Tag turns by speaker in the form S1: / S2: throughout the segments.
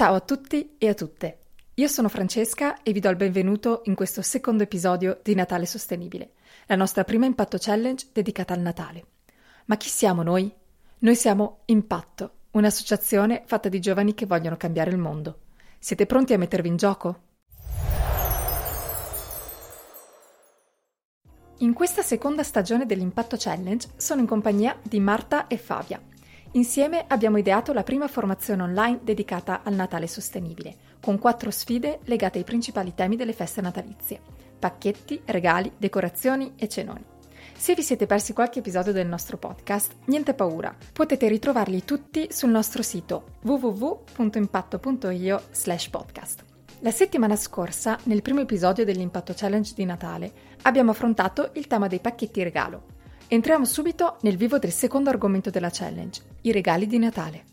S1: Ciao a tutti e a tutte. Io sono Francesca e vi do il benvenuto in questo secondo episodio di Natale Sostenibile, la nostra prima Impatto Challenge dedicata al Natale. Ma chi siamo noi? Noi siamo Impatto, un'associazione fatta di giovani che vogliono cambiare il mondo. Siete pronti a mettervi in gioco? In questa seconda stagione dell'Impatto Challenge sono in compagnia di Marta e Fabia, Insieme abbiamo ideato la prima formazione online dedicata al Natale sostenibile, con quattro sfide legate ai principali temi delle feste natalizie: pacchetti, regali, decorazioni e cenoni. Se vi siete persi qualche episodio del nostro podcast, niente paura, potete ritrovarli tutti sul nostro sito www.impatto.io/podcast. La settimana scorsa, nel primo episodio dell'Impatto Challenge di Natale, abbiamo affrontato il tema dei pacchetti regalo Entriamo subito nel vivo del secondo argomento della challenge, i regali di Natale.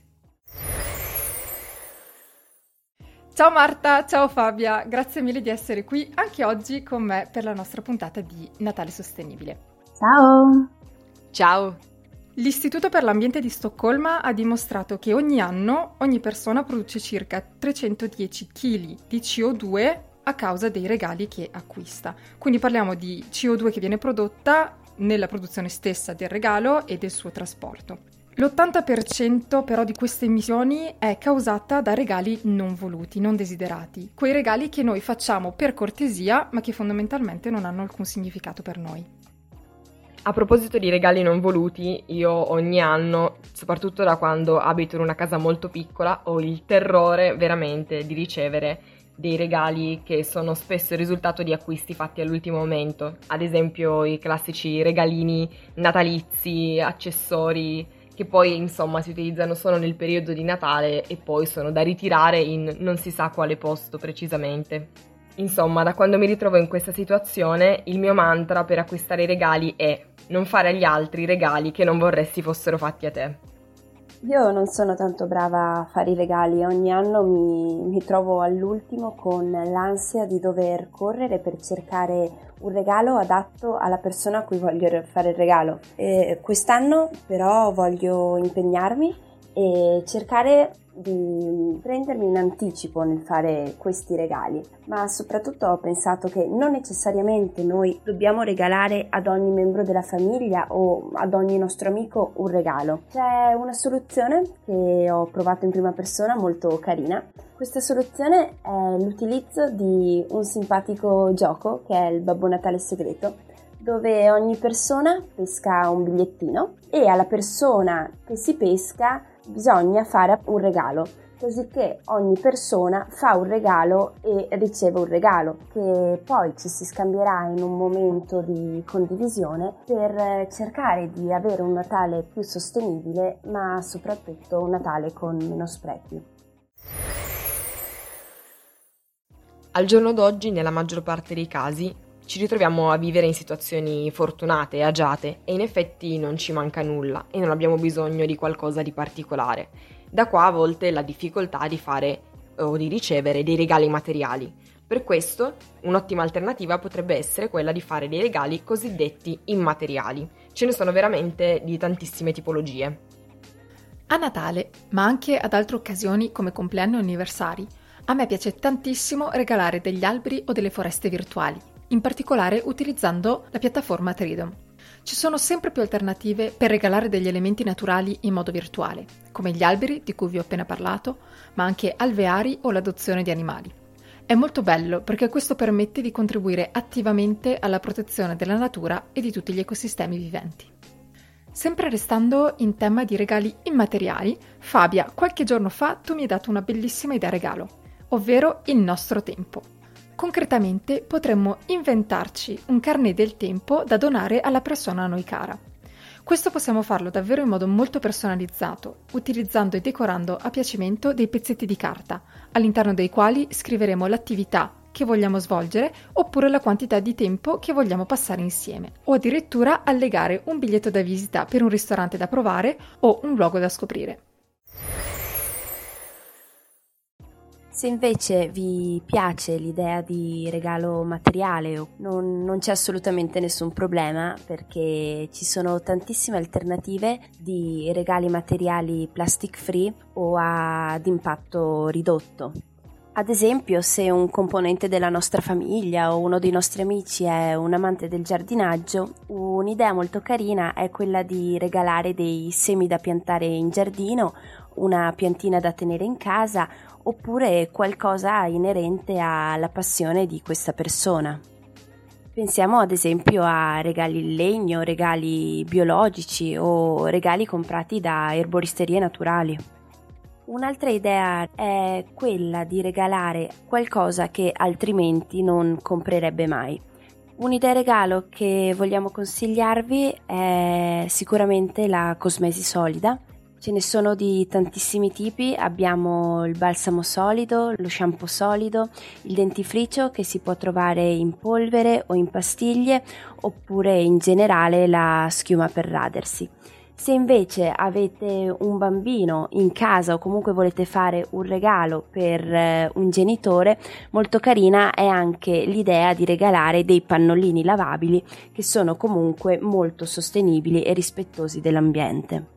S1: Ciao Marta, ciao Fabia, grazie mille di essere qui anche oggi con me per la nostra puntata di Natale Sostenibile.
S2: Ciao!
S1: Ciao! L'Istituto per l'Ambiente di Stoccolma ha dimostrato che ogni anno ogni persona produce circa 310 kg di CO2 a causa dei regali che acquista. Quindi parliamo di CO2 che viene prodotta nella produzione stessa del regalo e del suo trasporto. L'80% però di queste emissioni è causata da regali non voluti, non desiderati, quei regali che noi facciamo per cortesia ma che fondamentalmente non hanno alcun significato per noi.
S3: A proposito di regali non voluti, io ogni anno, soprattutto da quando abito in una casa molto piccola, ho il terrore veramente di ricevere dei regali che sono spesso il risultato di acquisti fatti all'ultimo momento, ad esempio i classici regalini natalizi, accessori che poi insomma si utilizzano solo nel periodo di Natale e poi sono da ritirare in non si sa quale posto precisamente. Insomma, da quando mi ritrovo in questa situazione, il mio mantra per acquistare i regali è non fare agli altri regali che non vorresti fossero fatti a te.
S2: Io non sono tanto brava a fare i regali, ogni anno mi, mi, trovo all'ultimo con l'ansia di dover correre per cercare un regalo adatto alla persona a cui voglio fare il regalo. E quest'anno però voglio impegnarmi e cercare di prendermi in anticipo nel fare questi regali, ma soprattutto ho pensato che non necessariamente noi dobbiamo regalare ad ogni membro della famiglia o ad ogni nostro amico un regalo. C'è una soluzione che ho provato in prima persona molto carina. Questa soluzione è l'utilizzo di un simpatico gioco che è il Babbo Natale segreto dove ogni persona pesca un bigliettino e alla persona che si pesca bisogna fare un regalo, così che ogni persona fa un regalo e riceve un regalo, che poi ci si scambierà in un momento di condivisione per cercare di avere un Natale più sostenibile, ma soprattutto un Natale con meno sprechi.
S3: Al giorno d'oggi, nella maggior parte dei casi, ci ritroviamo a vivere in situazioni fortunate e agiate e in effetti non ci manca nulla e non abbiamo bisogno di qualcosa di particolare. Da qua a volte la difficoltà di fare o di ricevere dei regali materiali. Per questo un'ottima alternativa potrebbe essere quella di fare dei regali cosiddetti immateriali. Ce ne sono veramente di tantissime tipologie.
S1: A Natale, ma anche ad altre occasioni come compleanno e anniversari, a me piace tantissimo regalare degli alberi o delle foreste virtuali in particolare utilizzando la piattaforma Tridom. Ci sono sempre più alternative per regalare degli elementi naturali in modo virtuale, come gli alberi di cui vi ho appena parlato, ma anche alveari o l'adozione di animali. È molto bello perché questo permette di contribuire attivamente alla protezione della natura e di tutti gli ecosistemi viventi. Sempre restando in tema di regali immateriali, Fabia, qualche giorno fa tu mi hai dato una bellissima idea regalo, ovvero il nostro tempo. Concretamente potremmo inventarci un carnet del tempo da donare alla persona a noi cara. Questo possiamo farlo davvero in modo molto personalizzato, utilizzando e decorando a piacimento dei pezzetti di carta, all'interno dei quali scriveremo l'attività che vogliamo svolgere oppure la quantità di tempo che vogliamo passare insieme, o addirittura allegare un biglietto da visita per un ristorante da provare o un luogo da scoprire.
S2: Se invece vi piace l'idea di regalo materiale, non, non, c'è assolutamente nessun problema perché ci sono tantissime alternative di regali materiali plastic free o ad impatto ridotto. Ad esempio, se un componente della nostra famiglia o uno dei nostri amici è un amante del giardinaggio, un'idea molto carina è quella di regalare dei semi da piantare in giardino, una piantina da tenere in casa oppure qualcosa inerente alla passione di questa persona. Pensiamo ad esempio a regali in legno, regali biologici o regali comprati da erboristerie naturali. Un'altra idea è quella di regalare qualcosa che altrimenti non comprerebbe mai. Un'idea regalo che vogliamo consigliarvi è sicuramente la cosmesi solida, Ce ne sono di tantissimi tipi, abbiamo il balsamo solido, lo shampoo solido, il dentifricio che si può trovare in polvere o in pastiglie oppure in generale la schiuma per radersi. Se invece avete un bambino in casa o comunque volete fare un regalo per eh, un genitore, molto carina è anche l'idea di regalare dei pannolini lavabili che sono comunque molto sostenibili e rispettosi dell'ambiente.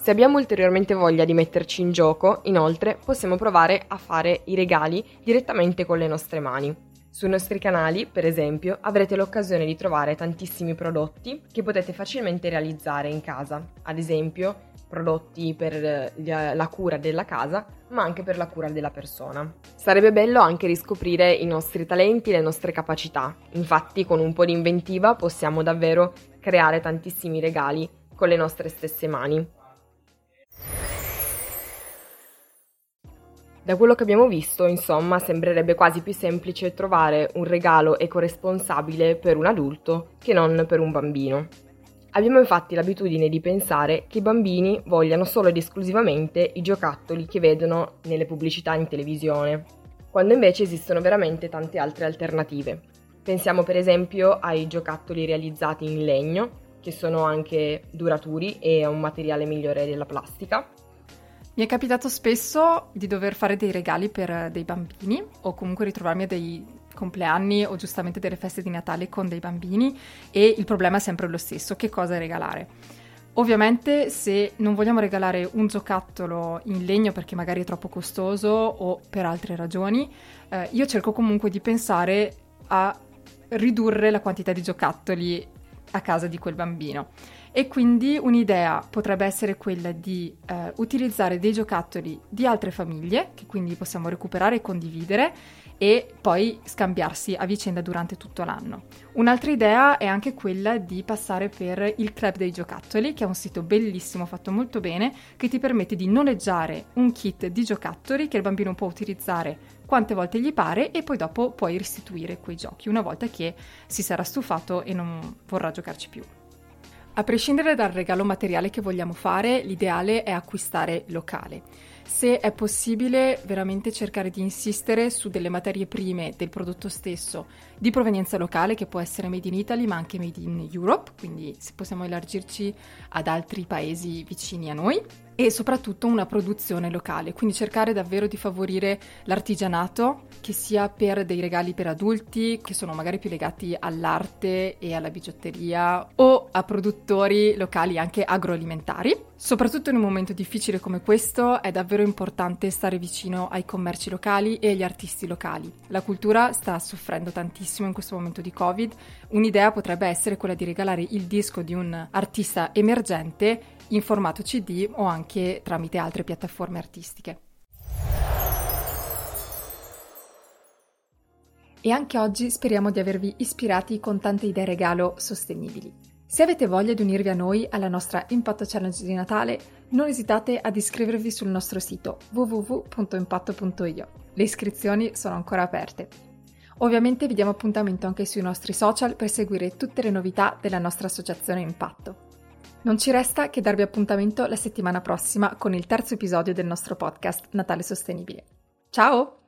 S3: Se abbiamo ulteriormente voglia di metterci in gioco, inoltre, possiamo provare a fare i regali direttamente con le nostre mani. Sui nostri canali, per esempio, avrete l'occasione di trovare tantissimi prodotti che potete facilmente realizzare in casa, ad esempio prodotti per eh, la cura della casa, ma anche per la cura della persona. Sarebbe bello anche riscoprire i nostri talenti, le nostre capacità. Infatti, con un po' di inventiva possiamo davvero creare tantissimi regali con le nostre stesse mani. Da quello che abbiamo visto, insomma, sembrerebbe quasi più semplice trovare un regalo ecoresponsabile per un adulto che non per un bambino. Abbiamo infatti l'abitudine di pensare che i bambini vogliano solo ed esclusivamente i giocattoli che vedono nelle pubblicità in televisione, quando invece esistono veramente tante altre alternative. Pensiamo per esempio ai giocattoli realizzati in legno, che sono anche duraturi e un materiale migliore della plastica,
S1: mi è capitato spesso di dover fare dei regali per dei bambini o comunque ritrovarmi a dei compleanni o giustamente delle feste di Natale con dei bambini e il problema è sempre lo stesso, che cosa regalare? Ovviamente se non vogliamo regalare un giocattolo in legno perché magari è troppo costoso o per altre ragioni, eh, io cerco comunque di pensare a ridurre la quantità di giocattoli a casa di quel bambino. E quindi un'idea potrebbe essere quella di eh, utilizzare dei giocattoli di altre famiglie, che quindi possiamo recuperare e condividere, e poi scambiarsi a vicenda durante tutto l'anno. Un'altra idea è anche quella di passare per il Club dei Giocattoli, che è un sito bellissimo, fatto molto bene, che ti permette di noleggiare un kit di giocattoli che il bambino può utilizzare quante volte gli pare e poi dopo puoi restituire quei giochi una volta che si sarà stufato e non vorrà giocarci più. A prescindere dal regalo materiale che vogliamo fare, l'ideale è acquistare locale. Se è possibile, veramente cercare di insistere su delle materie prime del prodotto stesso di provenienza locale, che può essere made in Italy ma anche made in Europe, quindi se possiamo elargirci ad altri paesi vicini a noi e soprattutto una produzione locale, quindi cercare davvero di favorire l'artigianato, che sia per dei regali per adulti, che sono magari più legati all'arte e alla bigiotteria, o a produttori locali anche agroalimentari. Soprattutto in un momento difficile come questo è davvero importante stare vicino ai commerci locali e agli artisti locali. La cultura sta soffrendo tantissimo in questo momento di Covid. Un'idea potrebbe essere quella di regalare il disco di un artista emergente in formato CD o anche tramite altre piattaforme artistiche. E anche oggi speriamo di avervi ispirati con tante idee regalo sostenibili. Se avete voglia di unirvi a noi alla nostra Impatto Challenge di Natale, non esitate ad iscrivervi sul nostro sito www.impatto.io. Le iscrizioni sono ancora aperte. Ovviamente vi diamo appuntamento anche sui nostri social per seguire tutte le novità della nostra associazione Impatto. Non ci resta che darvi appuntamento la settimana prossima con il terzo episodio del nostro podcast Natale Sostenibile. Ciao!